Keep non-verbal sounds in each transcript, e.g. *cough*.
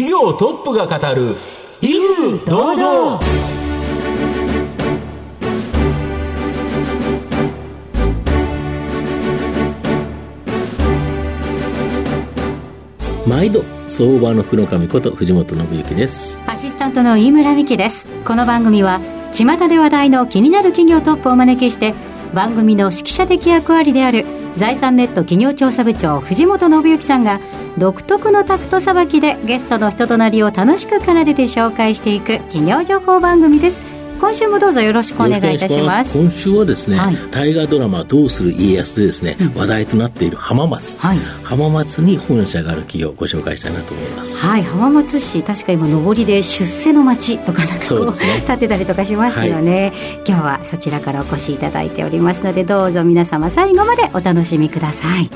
企業トップが語る威風堂々。毎度相場の福の神こと藤本信之です。アシスタントの飯村美希です。この番組は巷で話題の気になる企業トップをお招きして番組の指揮者的役割である財産ネット企業調査部長藤本信之さんが独特のタクトさばきでゲストの人となりを楽しく奏でて紹介していく企業情報番組です。今週もどうぞよろしくお願いいたします。今週はですね、はい、大河ドラマ「どうする家康」でですね、うん、話題となっている浜松、はい、浜松に本社がある企業をご紹介したいなと思います。はい浜松市確か今上りで出世の町とかなんかそうね、立ってたりとかしますよね、はい、今日はそちらからお越しいただいておりますのでどうぞ皆様最後までお楽しみください。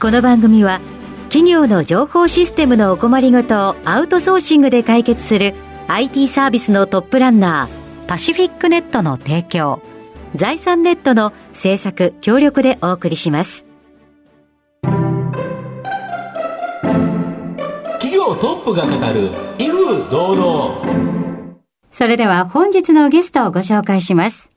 この番組は企業の情報システムのお困りごとをアウトソーシングで解決する IT サービスのトップランナーパシフィックネットの提供、財産ネットの制作協力でお送りします。企業トップが語る、威風堂々。それでは本日のゲストをご紹介します。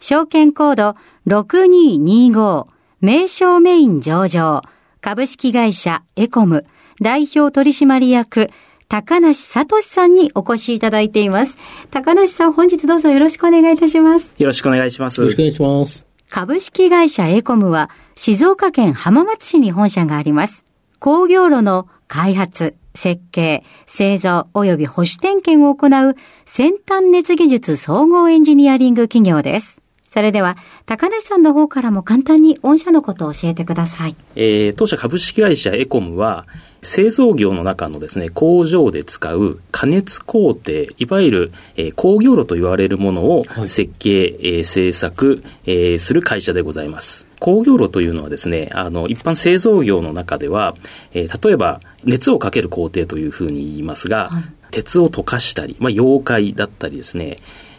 証券コード6225、名称メイン上場、株式会社エコム、代表取締役、高梨聡さんにお越しいただいています。高梨さん、本日どうぞよろしくお願いいたします。よろしくお願いします。よろしくお願いします。株式会社エコムは、静岡県浜松市に本社があります。工業路の開発、設計、製造及び保守点検を行う先端熱技術総合エンジニアリング企業です。それでは、高梨さんの方からも簡単に御社のことを教えてください。えー、当社株式会社エコムは、製造業の中のですね、工場で使う加熱工程、いわゆる、えー、工業路と言われるものを設計、はい、えー、製作、えー、する会社でございます。工業路というのはですね、あの、一般製造業の中では、えー、例えば、熱をかける工程というふうに言いますが、はい、鉄を溶かしたり、まあ、溶解だったりですね、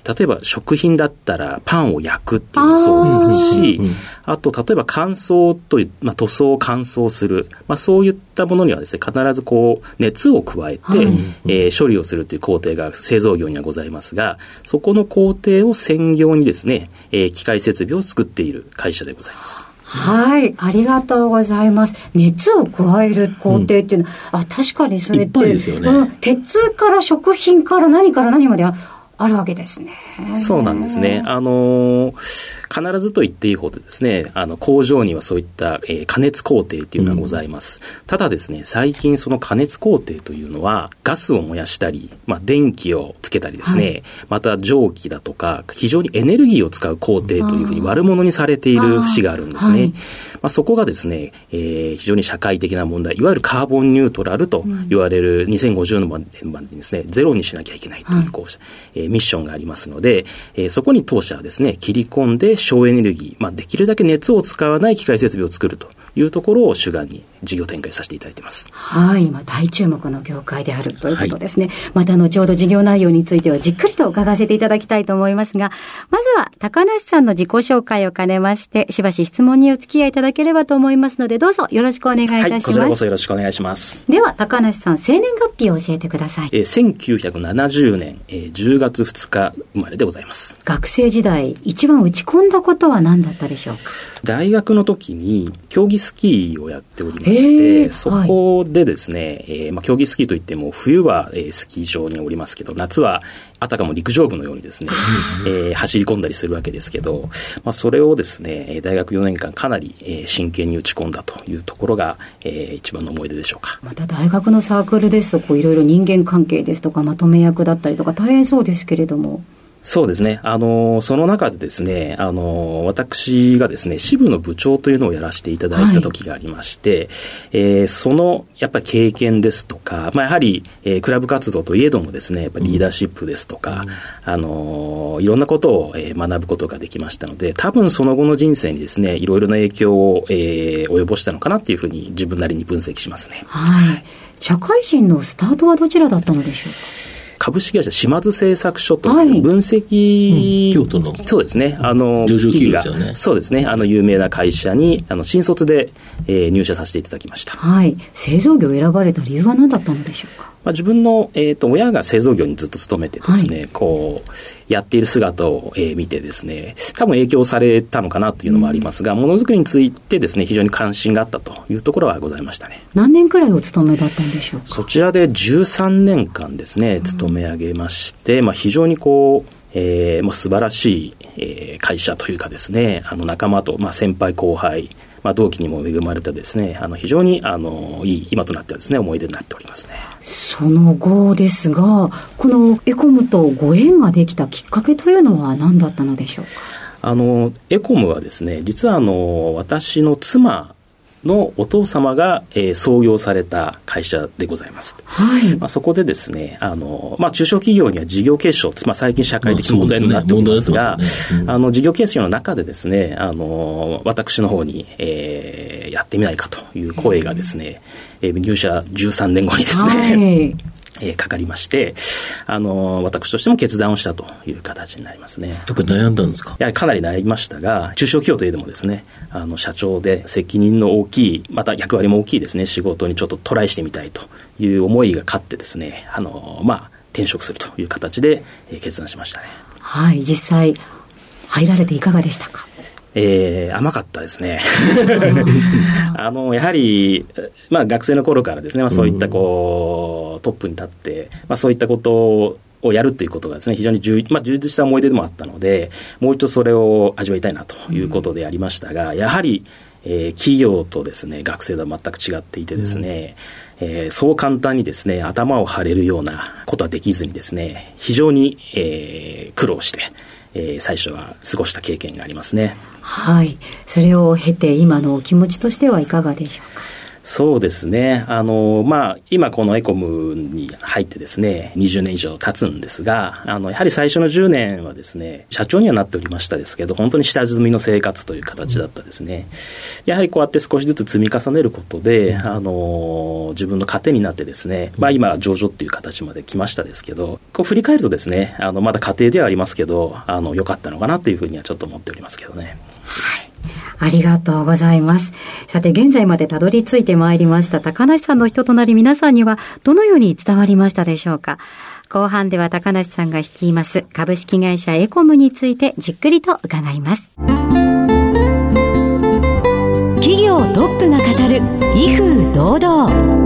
例えば食品だったらパンを焼くっていうのもそうですし、あと例えば乾燥という、まあ、塗装を乾燥する、まあ、そういったものにはですね、必ずこう熱を加えて、はい、えー、処理をするという工程が製造業にはございますが、そこの工程を専業にですね、えー、機械設備を作っている会社でございます。はい、ありがとうございます。熱を加える工程っていうのは、うん、あ、確かにそれって、ねうん、鉄から食品から何から何まであるわけですね。そうなんですね。あの必ずと言っていいほどですね、あの工場にはそういった、えー、加熱工程っていうのがございます。うん、ただですね、最近その加熱工程というのは、ガスを燃やしたり、まあ、電気をつけたりですね、はい、また蒸気だとか、非常にエネルギーを使う工程というふうに悪者にされている節があるんですね。はい、まあ、そこがですね、えー、非常に社会的な問題、いわゆるカーボンニュートラルと言われる2050年までにですね、ゼロにしなきゃいけないという、こう、えーミッションがありますので、えー、そこに当社はですね、切り込んで省エネルギー、まあ、できるだけ熱を使わない機械設備を作るというところを主眼に事業展開させていただいてます。はい、今大注目の業界であるということですね。はい、また後ほど事業内容についてはじっくりと伺わせていただきたいと思いますが、まずは高梨さんの自己紹介を兼ねまして、しばし質問にお付き合いいただければと思いますので、どうぞよろしくお願いいたします。はい、こちらこそよろしくお願いします。では、高梨さん、生年月日を教えてください。えー、1970年、えー、10月2日生まれでございます。学生時代、一番打ち込んだことは何だったでしょうか？大学の時に競技スキーをやっておりまして、そこでですね、はい、えー、まあ、競技スキーといっても冬は、えー、スキー場におりますけど夏はあたかも陸上部のようにですね、えー、走り込んだりするわけですけど、まあ、それをですね大学4年間かなり、えー、真剣に打ち込んだというところが、えー、一番の思い出でしょうか。また大学のサークルですとこういろいろ人間関係ですとかまとめ役だったりとか大変そうですけれどもそうですね。あの、その中でですね、あの、私がですね、支部の部長というのをやらせていただいた時がありまして、はい、えー、その、やっぱり経験ですとか、まあ、やはり、えー、クラブ活動といえどもですね、やっぱリーダーシップですとか、うん、あの、いろんなことを、えー、学ぶことができましたので、多分その後の人生にですね、いろいろな影響を、えー、及ぼしたのかなっていうふうに自分なりに分析しますね。はい。社会人のスタートはどちらだったのでしょうか？株式会社島津製作所という分析、はいうん、京都の。そうですね。あの上場企業ですよね。そうですね。あの有名な会社にあの新卒で、えー、入社させていただきました。はい。製造業を選ばれた理由は何だったのでしょうか？まあ、自分の、えーと、親が製造業にずっと勤めてですね、はい、こうやっている姿を、えー、見てですね多分影響されたのかなというのもありますが、ものづくりについてですね非常に関心があったというところはございましたね。何年くらいお勤めだったんでしょうそちらで13年間ですね勤め上げまして、まあ、非常にこうえーまあ、素晴らしい、えー、会社というかですね、あの仲間と、まあ、先輩後輩、まあ、同期にも恵まれたですね、あの非常にあのいい、今となってはですね、思い出になっておりますね。その後ですが、このエコムとご縁ができたきっかけというのは何だったのでしょうか？あのエコムはですね、実はあの私の妻のお父様が、えー、創業された会社でございます。はい。まあ、そこでですね、あの、まあ、中小企業には事業継承、まあ、最近社会的問題になっておりますが、すね。うん、あの、事業継承の中でですね、あの、私の方に、えー、やってみないかという声がですね、えー、入社13年後にですね、はいえー、かかりまして、あのー、私としても決断をしたという形になりますね。やっぱり悩んだんですか？やはりかなり悩みましたが、中小企業といえどもですね、あの、社長で責任の大きい、また役割も大きいですね、仕事にちょっとトライしてみたいという思いが勝ってですね、あのー、まあ、転職するという形で、えー、決断しましたね。はい、実際、入られていかがでしたか？えー、甘かったですね。*laughs* あの、やはり、まあ学生の頃からですね、まあそういったこう、トップに立って、まあそういったことをやるということがですね、非常に充,、まあ、充実した思い出でもあったので、もう一度それを味わいたいなということでありましたが、やはり、えー、企業とですね、学生とは全く違っていてですね、うん、えー、そう簡単にですね、頭を張れるようなことはできずにですね、非常に、えー、苦労して、えー、最初は過ごした経験がありますね。はい。それを経て今のお気持ちとしてはいかがでしょうか？そうですね。あの、まあ、今このエコムに入ってですね、20年以上経つんですが、あの、やはり最初の10年はですね、社長にはなっておりましたですけど、本当に下積みの生活という形だったですね。やはりこうやって少しずつ積み重ねることで、あの、自分の糧になってですね、まあ今、上場っていう形まで来ましたですけど、こう振り返るとですね、あの、まだ家庭ではありますけど、あの、良かったのかなというふうにはちょっと思っておりますけどね。はい。ありがとうございます。さて、現在までたどり着いてまいりました高梨さんの人となり皆さんにはどのように伝わりましたでしょうか？後半では高梨さんが率います株式会社エコムについてじっくりと伺います。企業トップが語る威風堂々。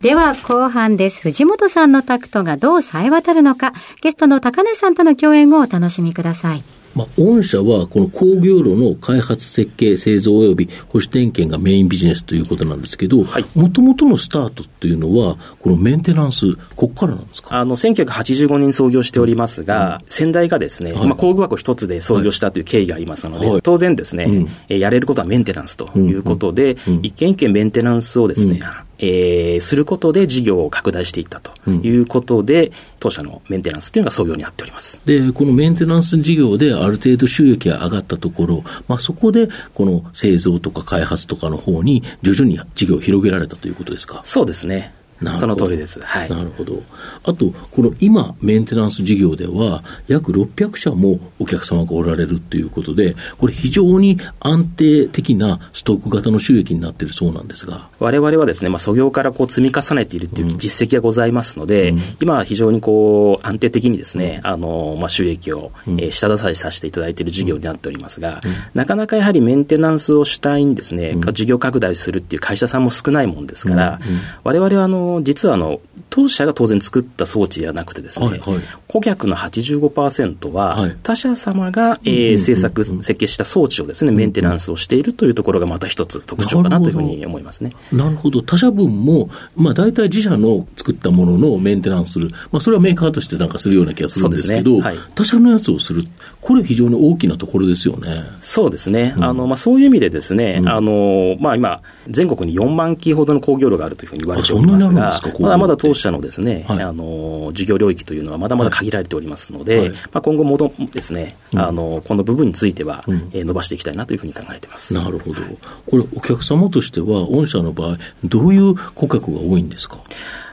では後半です。藤本さんのタクトがどう冴え渡るのか、ゲストの高梨さんとの共演をお楽しみください。まあ、御社はこの工業路の開発設計、製造及び保守点検がメインビジネスということなんですけど、もともとのスタートっていうのは、このメンテナンス、ここからなんですか？あの1985年創業しておりますが、うん、先代がですね、はい、まあ、工具箱一つで創業したという経緯がありますので、はい、当然ですね、うん、やれることはメンテナンスということで、うん、一件一件メンテナンスをですね、えー、することで事業を拡大していったということで、うん、当社のメンテナンスというのが創業になっております。でこのメンテナンス事業である程度収益が上がったところ、まあ、そこでこの製造とか開発とかの方に徐々に事業を広げられたということですか？そうですねその通りです。はい。なるほど。あと、この今、メンテナンス事業では、約600社もお客様がおられるということで、これ非常に安定的なストック型の収益になっているそうなんですが。我々はですね、まあ、創業からこう積み重ねているという実績がございますので、うん、今は非常にこう、安定的にですね、あの、まあ、収益を、えー、下支えさせていただいている事業になっておりますが、うん、なかなかやはりメンテナンスを主体にですね、事業拡大するっていう会社さんも少ないもんですから、我々はあの、実はあの、当社が当然作った装置ではなくてですね、はいはい、顧客の85%は他社様が、えー、制作、設計した装置をですね、メンテナンスをしているというところがまた一つ特徴かなというふうに思いますね。なるほど。他社分も、まあ大体自社の作ったもののメンテナンスする。まあそれはメーカーとしてなんかするような気がするんですけど、ねはい、他社のやつをする。これ非常に大きなところですよね。そうですね。うん、あの、まあそういう意味でですね、うん、あの、まあ今、全国に4万機ほどの工業路があるというふうに言われておりますが、まだまだ当社のですね、はい、あの、事業領域というのはまだまだ限られておりますので、はい、まあ今後もどですね、うん、あの、この部分については、うん、えー、伸ばしていきたいなというふうに考えてます。なるほど。これ、お客様としては、御社の場合、どういう顧客が多いんですか？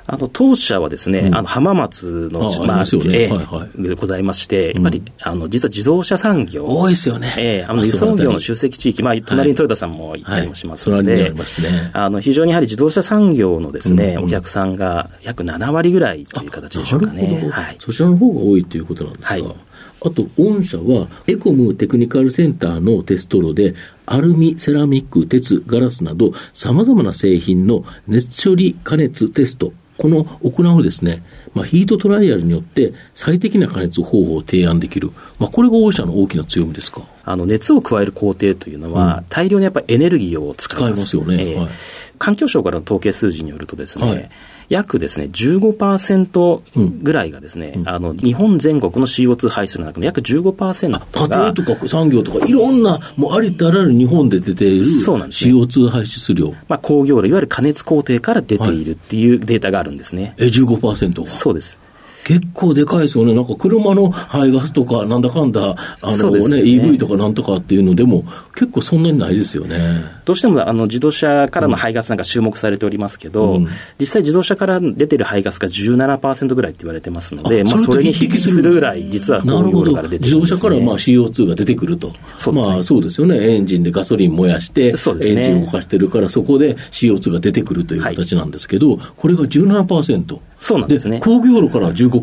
あの当社はですね、うん。あの浜松の、あますよね。ええはいはい。ございまして、やっぱり、あの実は自動車産業、多いですよね。ええあの輸送業の集積地域、まあ、隣にトヨタさんも行ったりもしますので、はい。隣にありますね。あの非常にやはり自動車産業のですね、うん。うんお客さんが約7割ぐらいという形でしょうか。ね。はい、そちらの方が多いということなんですか。はいあと、御社は、エコムテクニカルセンターのテスト炉で、アルミ、セラミック、鉄、ガラスなど、様々な製品の熱処理加熱テスト、この行うですね、まあ、ヒートトライアルによって最適な加熱方法を提案できる。まあ、これが御社の大きな強みですか？あの熱を加える工程というのは、大量にやっぱりエネルギーを使います。使いますよねええはい環境省からの統計数字によるとですね、はい約ですね、15%ぐらいがですね、あの、日本全国の CO2 排出の中の約15%家が庭とか産業とかいろんな、もうありとあらゆる日本で出ているそうなんですね CO2 排出量。まあ、工業炉、いわゆる加熱工程から出ているっていうデータがあるんですね。え、15%が。そうです。結構でかいですよね。なんか車の排ガスとか、なんだかんだ、あのね、ね EV とかなんとかっていうのでも、結構そんなにないですよね。どうしてもあの自動車からの排ガスなんか注目されておりますけど、うん実際自動車から出てる排ガスが17%ぐらいって言われてますので、あまあ、それに匹敵するぐらい、な実はるほど工業炉から。出て自動るんです、ね、車からまあ CO2 が出てくると。そうですねまあそうですよね。エンジンでガソリン燃やして、そうですねエンジン動かしてるから、そこで CO2 が出てくるという形なんですけど、これが17%。そうなんですね工業炉から15%。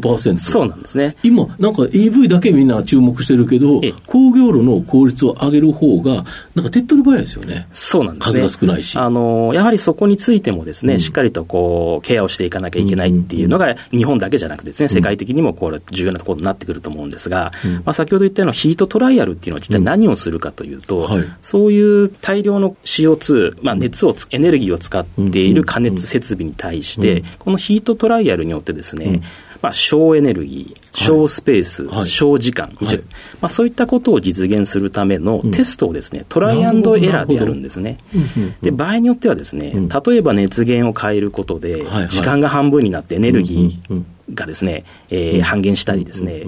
そうなんですね。今、なんか EV だけみんな注目してるけどええ、工業炉の効率を上げる方が、なんか手っ取り早いですよね。そうなんですね。数が少ないし。あの、やはりそこについてもですね、しっかりとこう、ケアをしていかなきゃいけないっていうのが、日本だけじゃなくてですね、世界的にもこれ重要なところになってくると思うんですが、まあ先ほど言ったようなヒートトライアルっていうのは一体何をするかというと、はい。そういう大量の CO2、まあ熱をつ、エネルギーを使っている加熱設備に対して、このヒートトライアルによってですね、まあ、省エネルギー、省スペース、はい。省時間、はい。まあ、そういったことを実現するためのテストをですね、トライアンドエラーでやるんですね。で、場合によってはですね、例えば熱源を変えることで時間が半分になってエネルギーがですね、えー半減したりですね、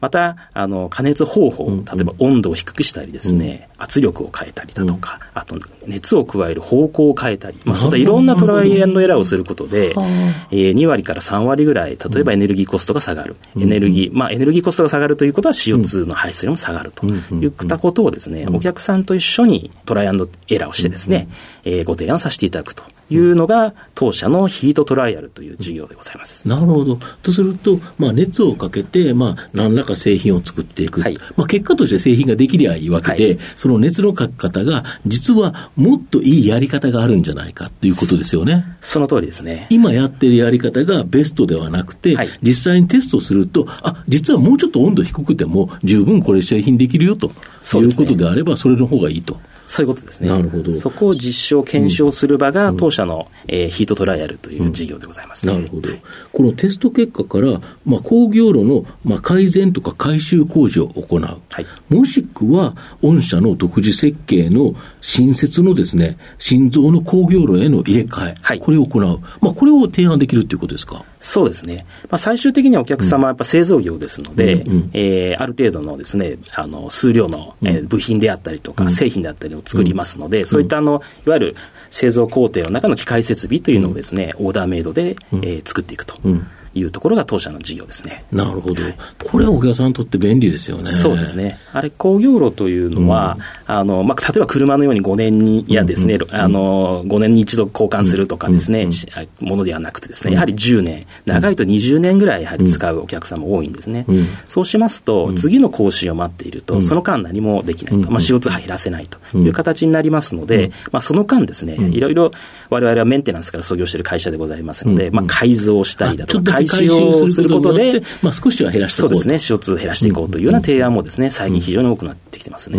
また、あの、加熱方法、例えば温度を低くしたりですね、圧力を変えたりだとか、あと、熱を加える方向を変えたり、まあ、そういったいろんなトライアンドエラーをすることで、えー2割から3割ぐらい、例えばエネルギーコストが下がる。エネルギー、まあ、エネルギーコストが下がるということは CO2 の排出量も下がるといったことをですね、お客さんと一緒にトライアンドエラーをしてですね、えーご提案させていただくというのが、当社のヒートトライアルという事業でございます。なるほど。とすると、まあ、熱をかけて、まあ、何らか製品を作っていく。はいまあ、結果として製品ができりゃいいわけで、はいその熱のかけ方が、実はもっといいやり方があるんじゃないかということですよね。その通りですね。今やってるやり方がベストではなくて、はい実際にテストすると、あ、実はもうちょっと温度低くても十分これ製品できるよということであれば、それの方がいいと。そういうことですね。なるほどそこを実証、検証する場が、当社の、えーヒートトライアルという事業でございますね。なるほど。このテスト結果から、まあ、工業炉の、まあ、改善とか改修工事を行う。はいもしくは、御社の独自設計の新設のですね、心臓の工業炉への入れ替え。はいこれを行う。まあ、これを提案できるということですか？そうですね。まあ、最終的にはお客様はやっぱ製造業ですので、うんうんえーある程度のですね、あの、数量の、えー部品であったりとか、製品であったりを作りますので、そういったあの、いわゆる製造工程の中の機械設備というのをですね、オーダーメイドで、えー作っていくと。うんいうところが当社の事業ですね。なるほど。これはお客さんにとって便利ですよね。そうです。ね。あれ、工業炉というのは、あの、まあ、例えば車のように5年に、いやですね、あの、5年に一度交換するとかですね、しあものではなくてですね、やはり10年、長いと20年ぐらいやはり使うお客さんも多いんですね。うん。そうしますと、次の更新を待っていると、その間何もできないと、まあ、CO2 減らせないという形になりますので、まあ、その間ですね、いろいろ我々はメンテナンスから創業している会社でございますので、まあ、改造したりだとか、改修をすることで、まあ、少しは減らしていこうと。そうですね、CO2 減らしていこうというような提案もですね、最近非常に多くなってきてますね。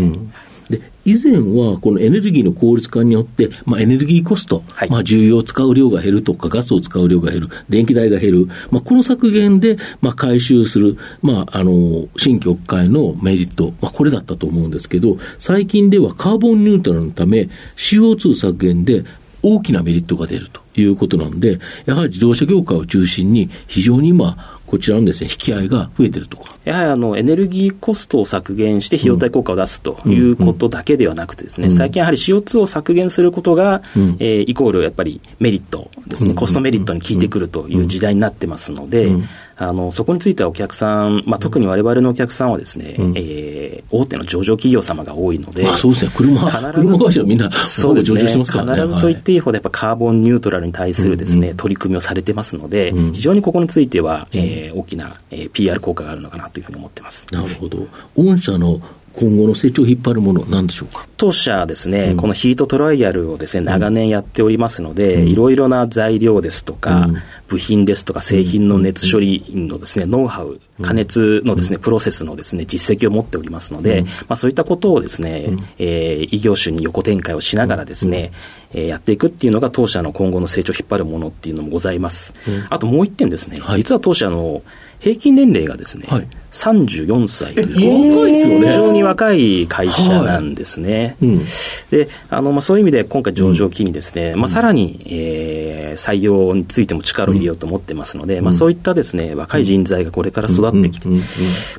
で以前はこのエネルギーの効率化によって、まあ、エネルギーコスト、はい。まあ、重油を使う量が減るとか、ガスを使う量が減る、電気代が減る、まあ、この削減で、まあ、回収する、まあ、あの新規置き換えのメリット、まあ、これだったと思うんですけど、最近ではカーボンニュートラルのため、CO2 削減で大きなメリットが出ると。いうことなんで、やはり自動車業界を中心に非常に今、こちらのですね、引き合いが増えてるとか。やはりあの、エネルギーコストを削減して費用対効果を出すということだけではなくてですね、うん、最近やはり CO2 を削減することが、うん、えー、イコールやっぱりメリットですね、コストメリットに効いてくるという時代になってますので、あの、そこについてはお客さん、まあ、特にわれわれのお客さんはですね、うん、えー、大手の上場企業様が多いので、まあ、そうですね、車、必ず車会社みんな、そうですね、必ずと言っていいほど、やっぱカーボンニュートラルに対するですね、取り組みをされてますので、非常にここについては、えー、大きな、えー、PR 効果があるのかなというふうに思ってます。なるほど。御社の今後の成長を引っ張るもの、なんでしょうか？当社ですね、うん、このヒートトライアルをですね、長年やっておりますので、いろいろな材料ですとか、うん、部品ですとか、製品の熱処理のですね、ノウハウ、加熱のですね、プロセスのですね、実績を持っておりますので、まあそういったことをですね、えー、異業種に横展開をしながらですね、えー、やっていくっていうのが当社の今後の成長を引っ張るものっていうのもございます。あともう一点ですね、はい、実は当社の平均年齢がですね、はい、34歳という、若いですよね。非常に若い会社なんですね。はい。うん、で、あの、まあ、そういう意味で今回上場期にですね、うん、まあ、さらに、えー、採用についても力を入れようと思ってますので、うん、まあ、そういったですね、若い人材がこれから育ってきて、ま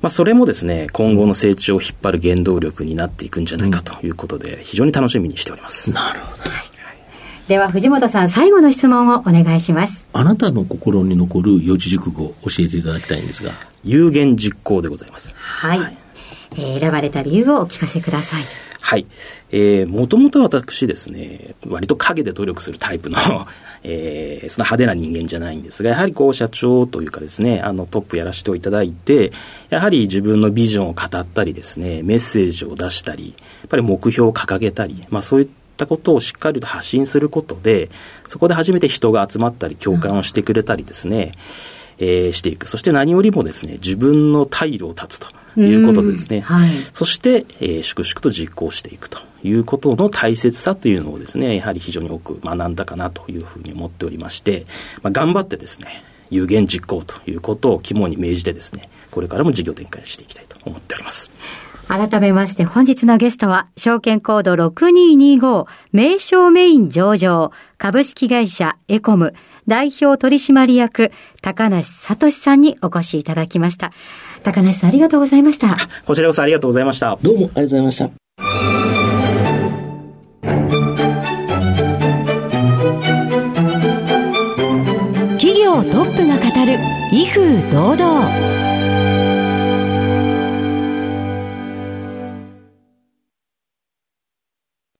あ、それもですね、今後の成長を引っ張る原動力になっていくんじゃないかということで、非常に楽しみにしております。なるほど。では藤本さん最後の質問をお願いします。あなたの心に残る四字熟語を教えていただきたいんですが。有言実行でございます。はい、はい、えー、選ばれた理由をお聞かせください。はい。えー、もともと私ですね、割と陰で努力するタイプの *laughs* えー、その派手な人間じゃないんですが、やはりこう社長というかですね、あのトップやらせていただいて、やはり自分のビジョンを語ったりですね、メッセージを出したり、やっぱり目標を掲げたり、まあそういったったことをしっかりと発信することで、そこで初めて人が集まったり、共感をしてくれたりですね、うん、えー、していく。そして何よりもですね、自分の退路を断つということでですね、はい、そして、えー、粛々と実行していくということの大切さというのをですね、やはり非常に多く学んだかなというふうに思っておりまして、まあ、頑張ってですね、有言実行ということを肝に銘じてですね、これからも事業展開していきたいと思っております。改めまして本日のゲストは、証券コード6225、名称メイン上場、株式会社エコム、代表取締役、高梨聡さんにお越しいただきました。高梨さんありがとうございました。こちらこそありがとうございました。どうもありがとうございました。企業トップが語る、威風堂々。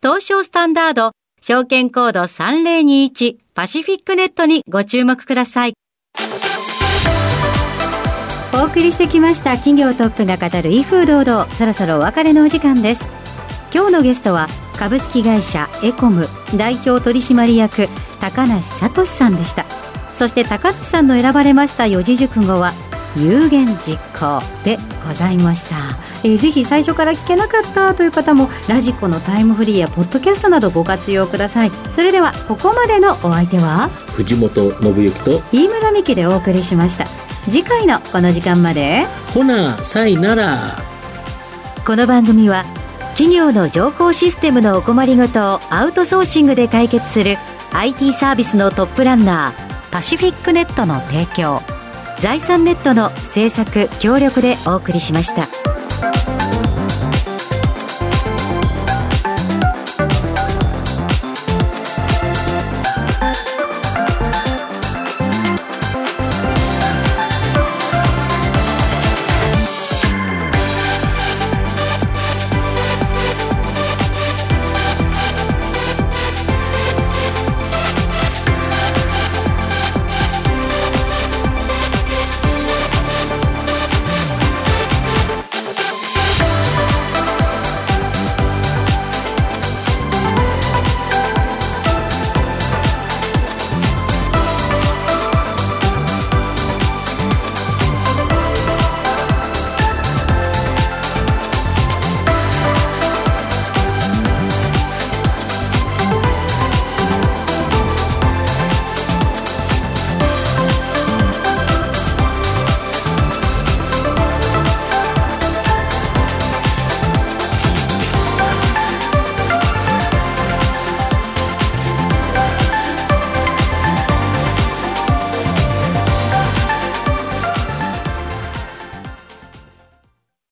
東証スタンダード、証券コード3021パシフィックネットにご注目ください。お送りしてきました企業トップが語る威風堂々、そろそろお別れのお時間です。今日のゲストは株式会社エコム代表取締役高梨聡さんでした。そして高梨さんの選ばれました四字熟語は有言実行でございました、えー、ぜひ最初から聞けなかったという方もラジコのタイムフリーやポッドキャストなどご活用ください。それではここまでのお相手は藤本信之と飯村美希でお送りしました。次回のこの時間までほなさいなら。この番組は企業の情報システムのお困りごとをアウトソーシングで解決する IT サービスのトップランナーパシフィックネットの提供財産ネットの制作協力でお送りしました。